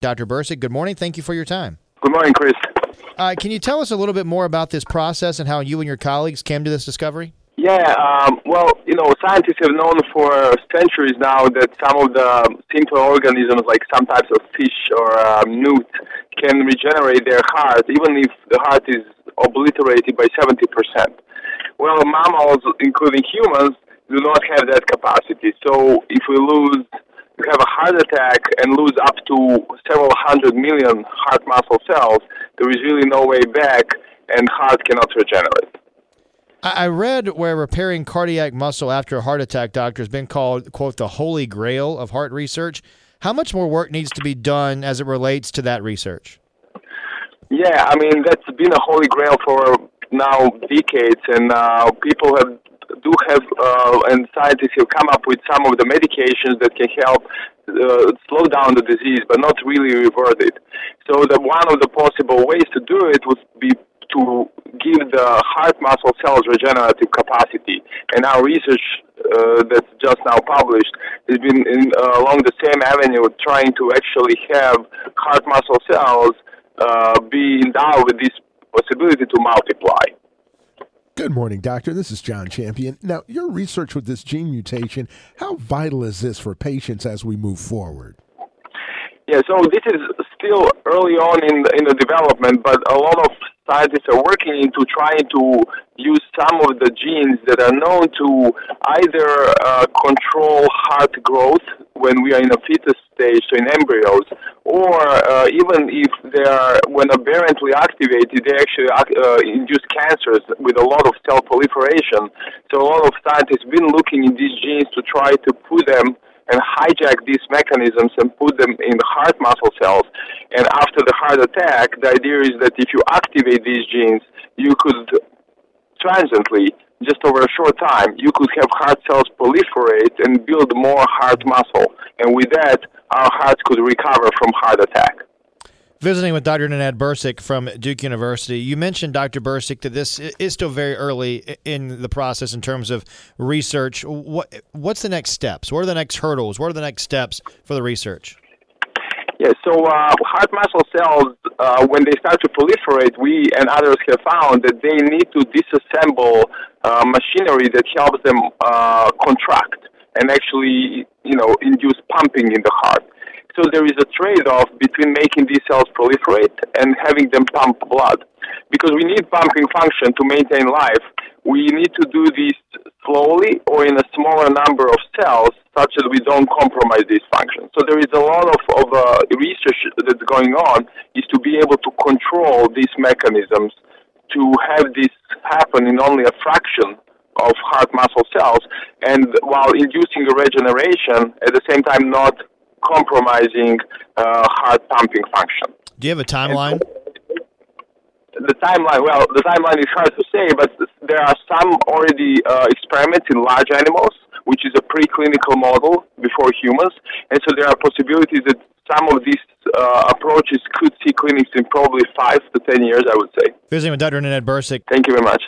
Dr. Bursac, good morning. Thank you for your time. Good morning, Chris. Uh, can you tell us a little bit more about this process and how you and your colleagues came to this discovery? Yeah, um, well, you know, scientists have known for centuries now that some of the simple organisms, like some types of fish or um, newt, can regenerate their heart, even if the heart is obliterated by 70%. Well, mammals, including humans, do not have that capacity. So if we lose, have a heart attack and lose up to several hundred million heart muscle cells, there is really no way back, and heart cannot regenerate. I read where repairing cardiac muscle after a heart attack, doctor, has been called, quote, the holy grail of heart research. How much more work needs to be done as it relates to that research? Yeah, I mean, that's been a holy grail for now decades, and uh, people have do have, uh, and scientists have come up with some of the medications that can help uh, slow down the disease, but not really revert it. So, the one of the possible ways to do it would be to give the heart muscle cells regenerative capacity. And our research uh, that's just now published has been in, uh, along the same avenue, trying to actually have heart muscle cells uh, be endowed with this possibility to multiply. Good morning, doctor. This is John Champion. Now, your research with this gene mutation, how vital is this for patients as we move forward? Yeah, so this is still early on in the, in the development, but a lot of scientists are working into trying to use some of the genes that are known to either uh, control heart growth when we are in a fetus stage, so in embryos, or uh, even if they are, when aberrantly activated, they actually uh, induce cancers with a lot of cell proliferation. So a lot of scientists have been looking in these genes to try to put them and hijack these mechanisms and put them in the heart muscle cells. And after the heart attack, the idea is that if you activate these genes, you could transiently, just over a short time, you could have heart cells proliferate and build more heart muscle. And with that, our hearts could recover from heart attack. Visiting with Dr. Nenad Bursac from Duke University, you mentioned, Dr. Bursac, that this is still very early in the process in terms of research. What What's the next steps? What are the next hurdles? What are the next steps for the research? Yeah, so uh, heart muscle cells, uh, when they start to proliferate, we and others have found that they need to disassemble uh, machinery that helps them uh, contract and actually, you know, induce pumping in the heart. So there is a trade-off between making these cells proliferate and having them pump blood. Because we need pumping function to maintain life, we need to do this slowly or in a smaller number of cells such that we don't compromise these functions. So there is a lot of, of uh, research that's going on is to be able to control these mechanisms to have this happen in only a fraction of heart muscle cells and while inducing a regeneration at the same time not compromising uh, heart pumping function. Do you have a timeline? the timeline, well, the timeline is hard to say, but there are some already uh, experiments in large animals, which is a preclinical model before humans, and so there are possibilities that some of these uh, approaches could see clinics in probably five to ten years, I would say. Visiting with Dr. Nenad Bursac. Thank you very much.